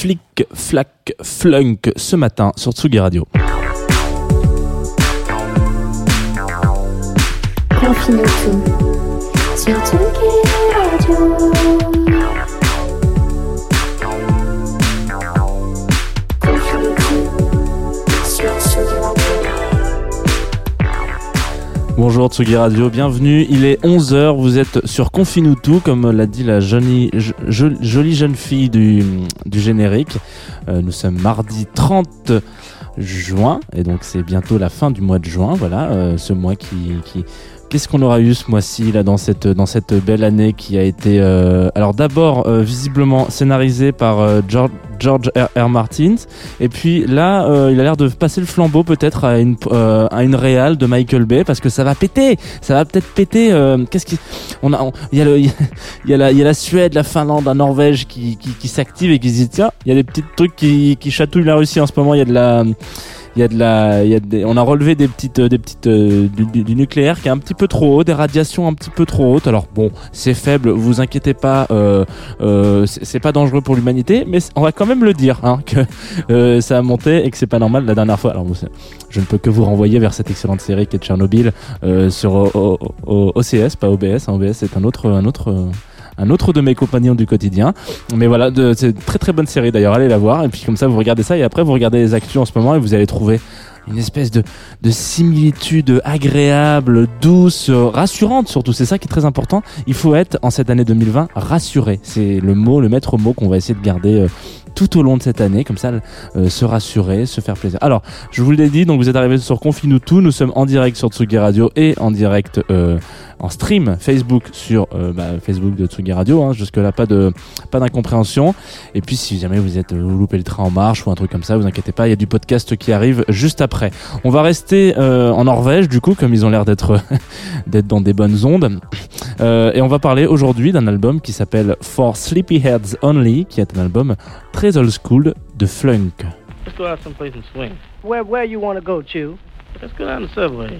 Flic, flac, flunk ce matin sur Tsugi Radio. Bonjour Tsugi Radio, bienvenue. Il est 11h, vous êtes sur Confinutu, comme l'a dit la jolie, jo- jolie jeune fille du, générique. Euh, nous sommes mardi 30 juin, et donc c'est bientôt la fin du mois de juin, voilà, euh, ce mois qui... Qu'est-ce qu'on aura eu ce mois-ci là dans cette dans cette belle année qui a été euh, alors d'abord visiblement scénarisé par George, George R. R. Martin et puis là euh, il a l'air de passer le flambeau peut-être à une euh, à une réal de Michael Bay parce que ça va péter ça va peut-être péter euh, qu'est-ce qui on a il y a le il y a la il y a la Suède la Finlande la Norvège qui qui, qui s'active et qui se dit tiens il y a des petits trucs qui qui chatouillent la Russie en ce moment il y a de la il y a de la, y a on a relevé des petites, euh, des petites euh, du, nucléaire qui est un petit peu trop haut, des radiations un petit peu trop hautes. Alors bon, c'est faible, vous inquiétez pas, euh, euh, c'est pas dangereux pour l'humanité, mais on va quand même le dire hein, que euh, ça a monté et que c'est pas normal. La dernière fois, alors je ne peux que vous renvoyer vers cette excellente série qui est Tchernobyl sur OCS, pas OBS. hein, OBS c'est un autre, un autre. Un autre de mes compagnons du quotidien. Mais voilà, c'est très très bonne série d'ailleurs, allez la voir. Et puis comme ça, vous regardez ça et après vous regardez les actus en ce moment et vous allez trouver une espèce de, de similitude agréable, douce, rassurante surtout. C'est ça qui est très important. Il faut être en cette année 2020 rassuré. C'est le mot, le maître mot qu'on va essayer de garder euh, tout au long de cette année. Comme ça, euh, se rassurer, se faire plaisir. Alors, je vous l'ai dit, donc vous êtes arrivés sur Confinutu. Nous sommes en direct sur Tsugi Radio et en direct euh, en stream Facebook sur euh, bah, Facebook de Tsugi Radio. Hein. Jusque là, pas de pas d'incompréhension. Et puis, si jamais vous êtes vous loupez le train en marche ou un truc comme ça, vous inquiétez pas, il y a du podcast qui arrive juste après. On va rester euh, en Norvège du coup, comme ils ont l'air d'être d'être dans des bonnes ondes. Euh, et on va parler aujourd'hui d'un album qui s'appelle For Sleepyheads Only, qui est un album très old school de Flunk. Let's go out someplace and swing. Where, where you want to go, Chew? Let's go down the subway.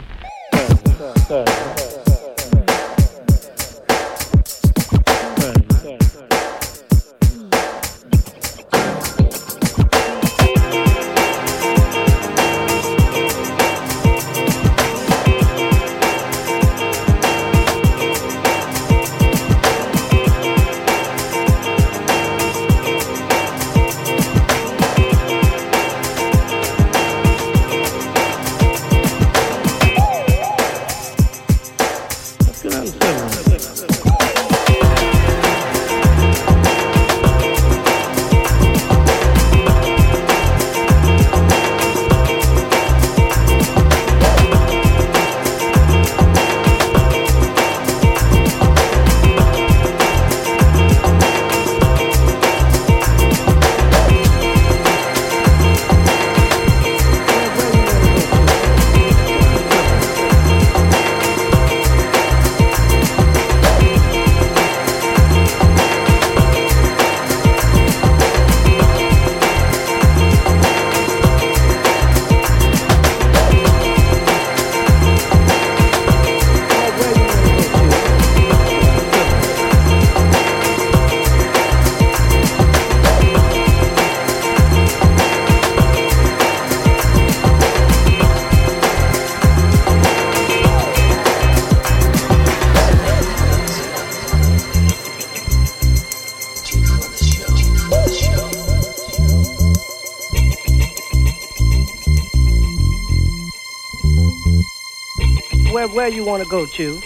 Where, where you want to go to?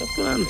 Let's go down the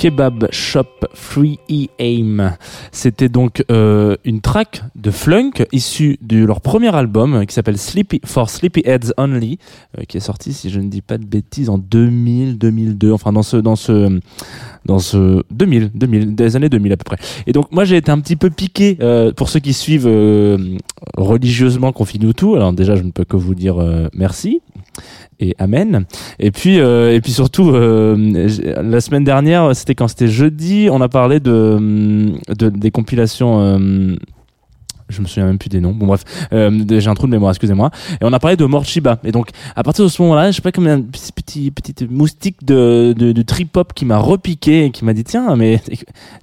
Kebab Shop Free E Aim. C'était donc euh, une track de Flunk issue de leur premier album euh, qui s'appelle Sleepy for Sleepy Heads Only, euh, qui est sorti, si je ne dis pas de bêtises, en 2000, 2002, enfin dans ce dans ce dans ce 2000, 2000, des années 2000 à peu près. Et donc moi j'ai été un petit peu piqué pour ceux qui suivent religieusement Confine tout. Alors déjà je ne peux que vous dire merci et amen. Et puis euh, et puis surtout euh, la semaine dernière, c'était quand c'était jeudi, on a parlé de, de des compilations euh, je me souviens même plus des noms. Bon bref, euh, j'ai un trou de mémoire, excusez-moi. Et on a parlé de Morchiba. Et donc à partir de ce moment-là, je sais pas comme un petit petit moustique de de, de trip hop qui m'a repiqué et qui m'a dit tiens mais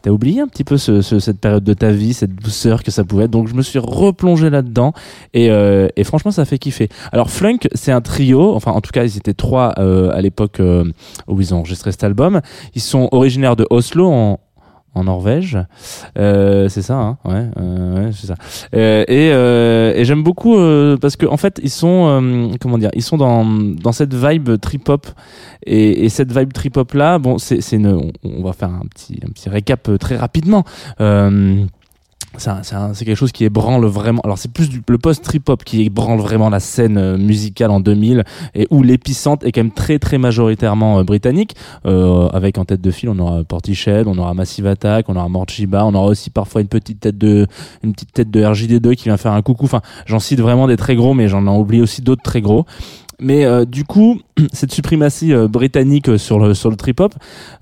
t'as oublié un petit peu ce, ce- cette période de ta vie, cette douceur que ça pouvait être. Donc je me suis replongé là-dedans et euh, et franchement ça fait kiffer. Alors Flunk c'est un trio, enfin en tout cas ils étaient trois euh, à l'époque euh, où ils ont enregistré cet album. Ils sont originaires de Oslo en en Norvège, euh, c'est ça, hein ouais, euh, ouais, c'est ça. Euh, et euh, et j'aime beaucoup euh, parce que en fait ils sont euh, comment dire, ils sont dans dans cette vibe trip hop et, et cette vibe trip hop là, bon c'est c'est on, on va faire un petit un petit récap très rapidement. Euh, c'est quelque chose qui ébranle vraiment. Alors c'est plus du, le post trip hop qui ébranle vraiment la scène euh, musicale en 2000 et où l'épicentre est quand même très très majoritairement euh, britannique. Euh, avec en tête de file, on aura Portishead, on aura Massive Attack, on aura Morchiba, on aura aussi parfois une petite tête de une petite tête de RJD2 qui vient faire un coucou. Enfin, j'en cite vraiment des très gros, mais j'en ai oublié aussi d'autres très gros. Mais euh, du coup, cette suprématie euh, britannique euh, sur le sur le trip hop,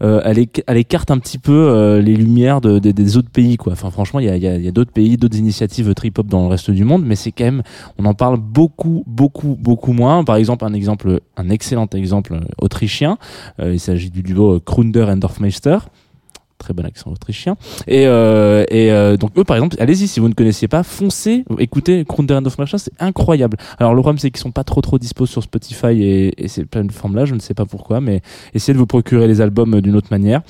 euh, elle, elle écarte un petit peu euh, les lumières de, des- des autres pays quoi. Enfin franchement, il y a, y a, y a d'autres pays, d'autres initiatives trip hop dans le reste du monde, mais c'est quand même, on en parle beaucoup, beaucoup, beaucoup moins. Par exemple, un exemple, un excellent exemple euh, autrichien. Euh, il s'agit du duo euh, Krunder and Dorfmeister très bon accent autrichien. Et, euh, et euh, donc eux, par exemple, allez-y si vous ne connaissiez pas, foncez, écoutez Grunderend of c'est incroyable. Alors le problème c'est qu'ils sont pas trop trop dispo sur Spotify et, et ces plateformes-là, je ne sais pas pourquoi, mais essayez de vous procurer les albums d'une autre manière.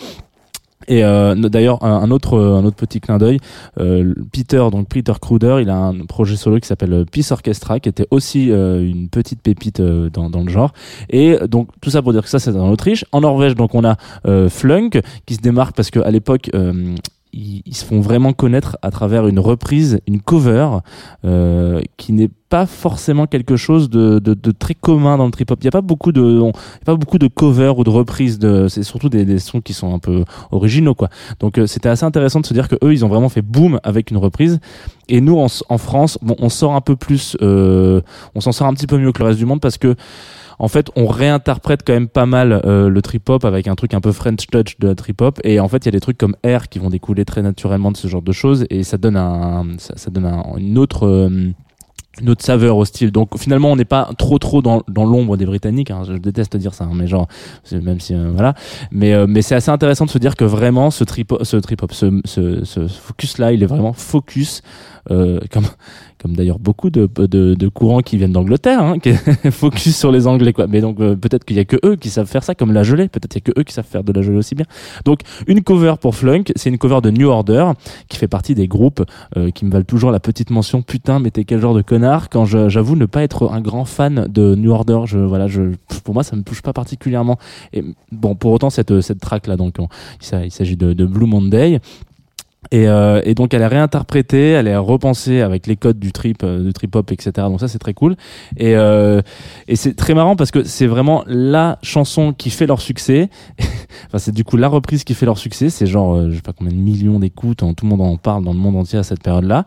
Et euh, d'ailleurs un, autre un autre petit clin d'œil, euh, Peter donc Peter Kruder, il a un projet solo qui s'appelle euh, Peace Orchestra, qui était aussi euh, une petite pépite euh, dans, dans le genre. Et donc tout ça pour dire que ça c'est en Autriche. En Norvège donc on a euh, Flunk qui se démarque parce que à l'époque euh, ils, ils se font vraiment connaître à travers une reprise, une cover euh, qui n'est pas forcément quelque chose de, de, de très commun dans le trip hop. Il n'y a pas beaucoup de, on- a pas beaucoup de covers ou de reprises de, c'est surtout des, des sons qui sont un peu originaux quoi. Donc euh, c'était assez intéressant de se dire que eux ils ont vraiment fait boom avec une reprise. Et nous en, en France, bon, on sort un peu plus, euh, on s'en sort un petit peu mieux que le reste du monde parce que en fait, on réinterprète quand même pas mal euh, le trip hop avec un truc un peu French touch de la trip hop. Et en fait, il y a des trucs comme Air qui vont découler très naturellement de ce genre de choses et ça donne un, ça, donne un- une autre. euh, une autre saveur au style. Donc finalement, on n'est pas trop trop dans, dans l'ombre des Britanniques. hein. Je déteste dire ça, hein, mais genre, même si euh, voilà. Mais euh, mais c'est assez intéressant de se dire que vraiment ce trip ce trip hop, ce, ce, ce focus là, il est vraiment focus euh, comme comme d'ailleurs beaucoup de, de, courants qui viennent d'Angleterre, hein, qui focus sur les Anglais quoi. Mais donc euh, peut-être qu'il y a que eux qui savent faire ça, comme la gelée. Peut-être qu'il y a que eux qui savent faire de la gelée aussi bien. Donc une cover pour Flunk, c'est une cover de New Order qui fait partie des groupes euh, qui me valent toujours la petite mention. Putain, mais t'es quel genre de connard Quand j'avoue ne pas être un grand fan de New Order, je voilà, je pour moi ça me touche pas particulièrement. Et bon, pour autant cette cette track là, donc on- il s'agit de, de Blue Monday. Et, euh, et donc elle est réinterprétée, elle est repensée avec les codes du trip, euh, du trip hop, etc. Donc ça c'est très cool. Et, euh, et c'est très marrant parce que c'est vraiment la chanson qui fait leur succès. enfin c'est du coup la reprise qui fait leur succès. C'est genre euh, je sais pas combien de millions d'écoutes, hein, tout le monde en parle dans le monde entier à cette période-là.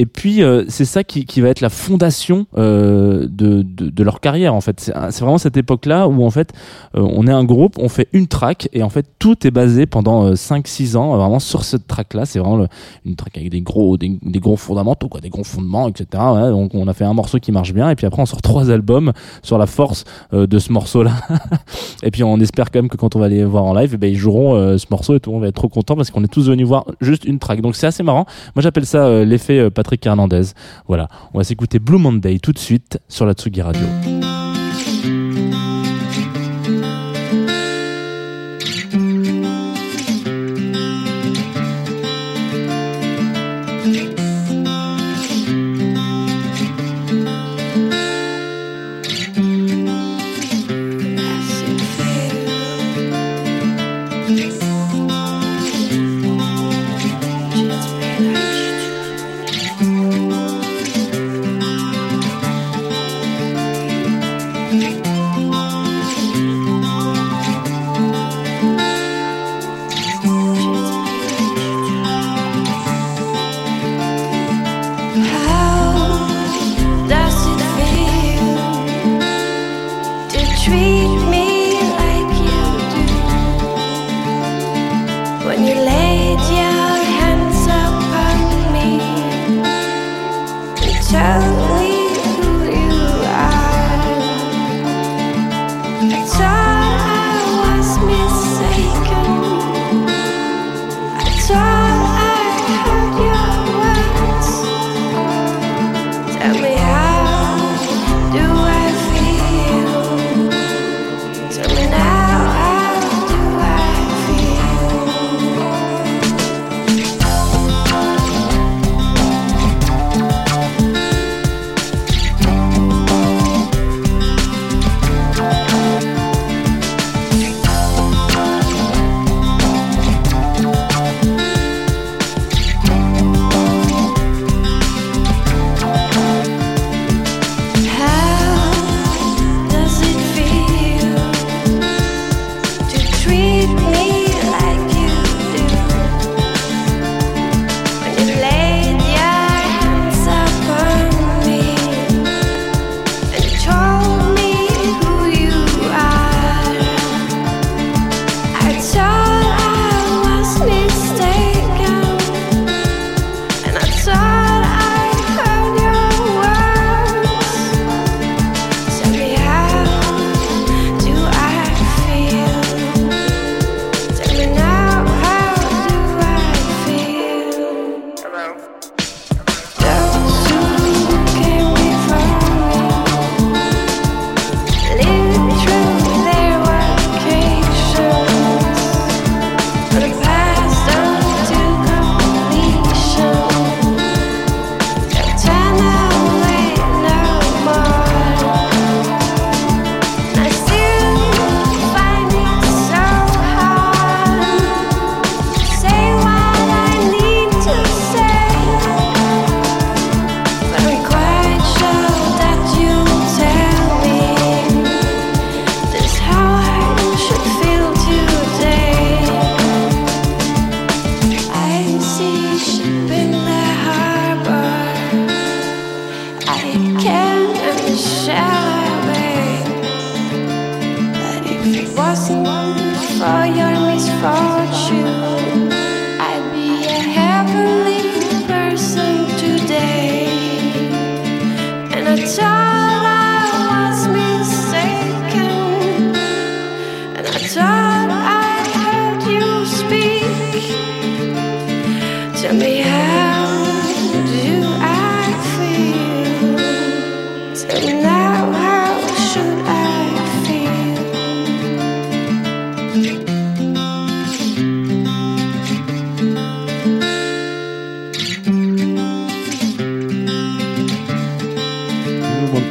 Et puis euh, c'est ça qui, va être la fondation euh, de, de, leur carrière en fait. C'est vraiment cette époque-là où en fait euh, on est un groupe, on fait une track et en fait tout est basé pendant euh, 5-6 ans vraiment sur cette track-là. C'est vraiment une track avec des gros des, gros fondamentaux quoi, des gros fondements etc. Donc on a fait un morceau qui marche bien et puis après on sort trois albums sur la force de ce morceau-là. et puis on espère quand même que quand on va les voir en live, eh ben, ils joueront ce morceau et tout monde va être trop content parce qu'on est tous venus voir juste une track. Donc c'est assez marrant. Moi j'appelle ça l'effet euh, Patrick. Voilà, on va s'écouter Blue Monday tout de suite sur la Tsugi Radio.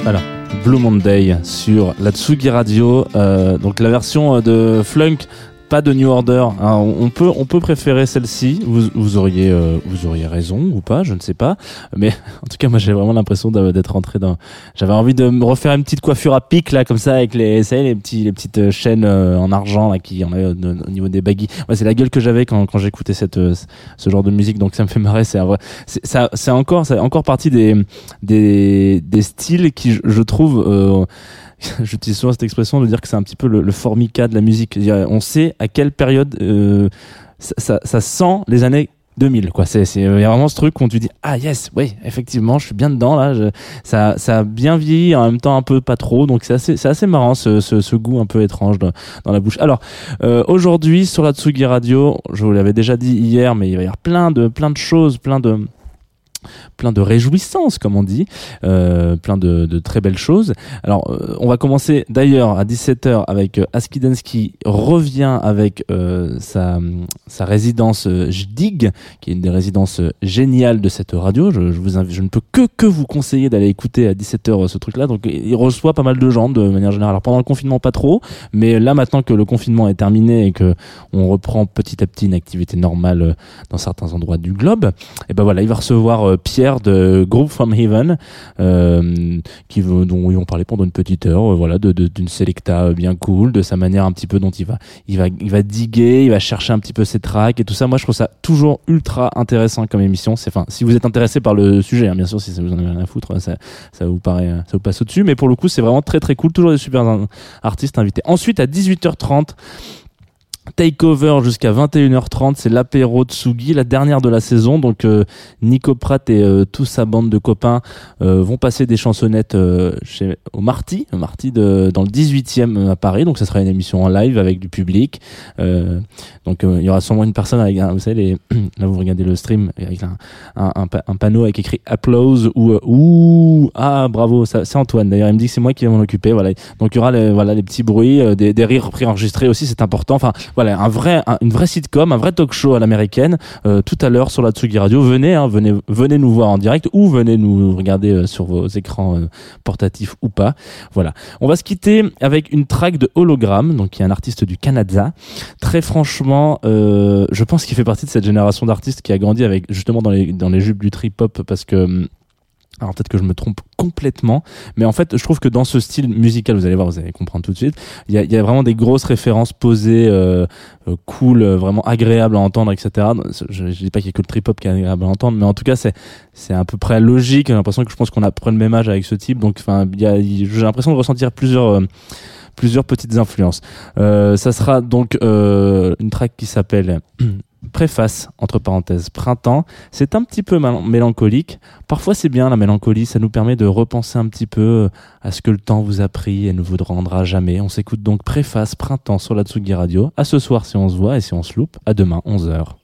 Voilà. Blue Monday sur la Tsugi Radio. Euh, donc la version euh, de Flunk, pas de New Order. Alors, on peut on peut préférer celle-ci. Vous, vous auriez euh, vous auriez raison ou pas, je ne sais pas. Mais en tout cas, moi j'ai vraiment l'impression d'être rentré dans. J'avais envie de me refaire une petite coiffure à pic là, comme ça, avec les ça les petits les petites euh, chaînes euh, en argent là qui en avait au, au niveau des baggy. Ouais, c'est la gueule que j'avais quand quand j'écoutais cette euh, ce genre de musique. Donc ça me fait marrer. C'est vrai. Ça c'est encore c'est encore partie des des des styles qui je, je trouve. Euh, J'utilise souvent cette expression de dire que c'est un petit peu le, formica de la musique. On sait à quelle période euh, ça, ça, sent les années 2000 quoi. C'est c'est il y a vraiment ce truc où tu dis ah yes oui effectivement je suis bien dedans là ça ça a bien vieilli en même temps un peu pas trop. Donc c'est assez c'est assez marrant ce, ce, ce goût un peu étrange dans, dans la bouche. Alors euh, aujourd'hui sur la Tsugi Radio je vous l'avais déjà dit hier mais il va y avoir plein de plein de choses plein de plein de réjouissances comme on dit euh, plein de, très belles choses. Alors euh, on va commencer d'ailleurs à 17h avec euh, Askidensky revient avec euh, sa, sa résidence Jdig qui est une des résidences géniales de cette radio. Je, vous invite, je ne peux que que vous conseiller d'aller écouter à 17h ce truc là donc il reçoit pas mal de gens de manière générale. Alors pendant le confinement pas trop. Mais là maintenant que le confinement est terminé et que on reprend petit à petit une activité normale dans certains endroits du globe et ben voilà il va recevoir euh, Pierre de Group from Heaven euh, qui dont ils vont parler pendant une petite heure euh, voilà d'une selecta bien cool de sa manière un petit peu dont il va il va il va diguer il va chercher un petit peu ses tracks et tout ça. Moi je trouve ça toujours ultra intéressant comme émission. C'est enfin si vous êtes intéressé par le sujet hein, bien sûr si ça vous en avez rien à foutre ça ça vous paraît ça vous passe au dessus mais pour le coup c'est vraiment très très cool. Toujours des super artistes invités. Ensuite à 18h30 Takeover jusqu'à 21h30, c'est l'apéro Tsugi, la dernière de la saison. Donc euh, Nico Pratt et euh, toute sa bande de copains euh, vont passer des chansonnettes euh, chez au Marty, au Marty de, dans le 18e à Paris. Donc ça sera une émission en live avec du public. Euh, donc euh, il y aura sûrement une personne avec un, vous savez les, là vous regardez le stream avec un, un, un pa- un panneau avec écrit applause ou euh, ouh ah bravo c'est Antoine d'ailleurs il me dit que c'est moi qui vais m'en occuper voilà donc il y aura les, voilà les petits bruits euh, des, des rires préenregistrés aussi c'est important enfin voilà un vrai un- une vraie sitcom un vrai talk show à l'américaine euh, tout à l'heure sur la Tsugi Radio. Venez hein, venez venez nous voir en direct ou venez nous regarder euh, sur vos écrans euh, portatifs ou pas. Voilà. On va se quitter avec une track de hologramme donc qui est un artiste du Canada. Très franchement je pense qu'il fait partie de cette génération d'artistes qui a grandi avec justement dans les dans les jupes du trip hop parce que hum, alors peut-être que je me trompe complètement, mais en fait je trouve que dans ce style musical, vous allez voir, vous allez comprendre tout de suite, il y a, y a vraiment des grosses références posées, euh, euh, cool, euh, vraiment agréables à entendre, etc. Je, je dis pas qu'il y a que le trip-hop qui est agréable à entendre, mais en tout cas c'est c'est à peu près logique. J'ai l'impression que je pense qu'on a près le même âge avec ce type, donc enfin j'ai l'impression de ressentir plusieurs euh, plusieurs petites influences. Euh, ça sera donc une track qui s'appelle Préface, entre parenthèses, printemps. C'est un petit peu mélancolique. Parfois c'est bien la mélancolie, ça nous permet de repenser un petit peu euh, à ce que le temps vous a pris et ne vous rendra jamais. On s'écoute donc Préface, printemps sur la Tsugi Radio. À ce soir si on se voit et si on se loupe, à demain 11h.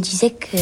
Me disais que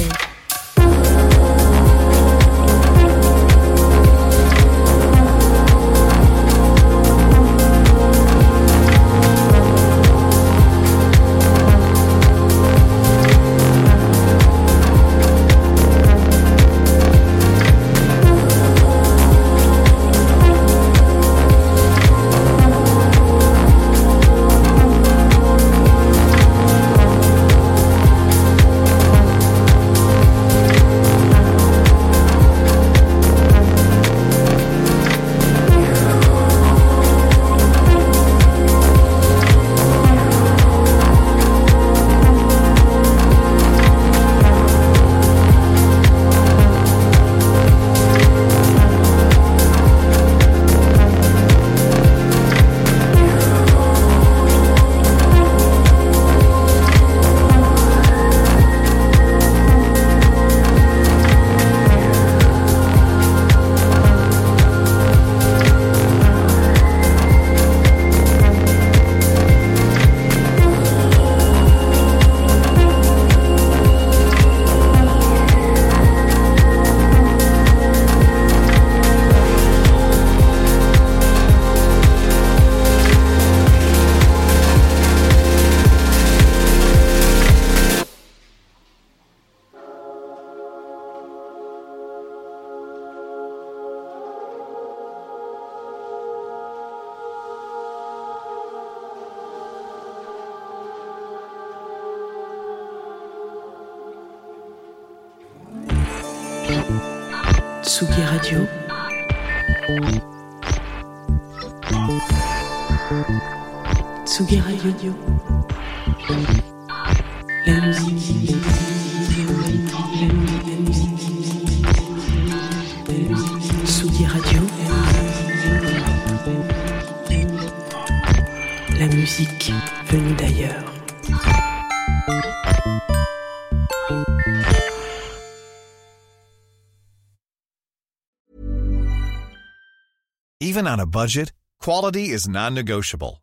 Tsugi Radio. La musique. La musique. Radio. La musique venue d'ailleurs. Even on a budget, quality is non-negotiable.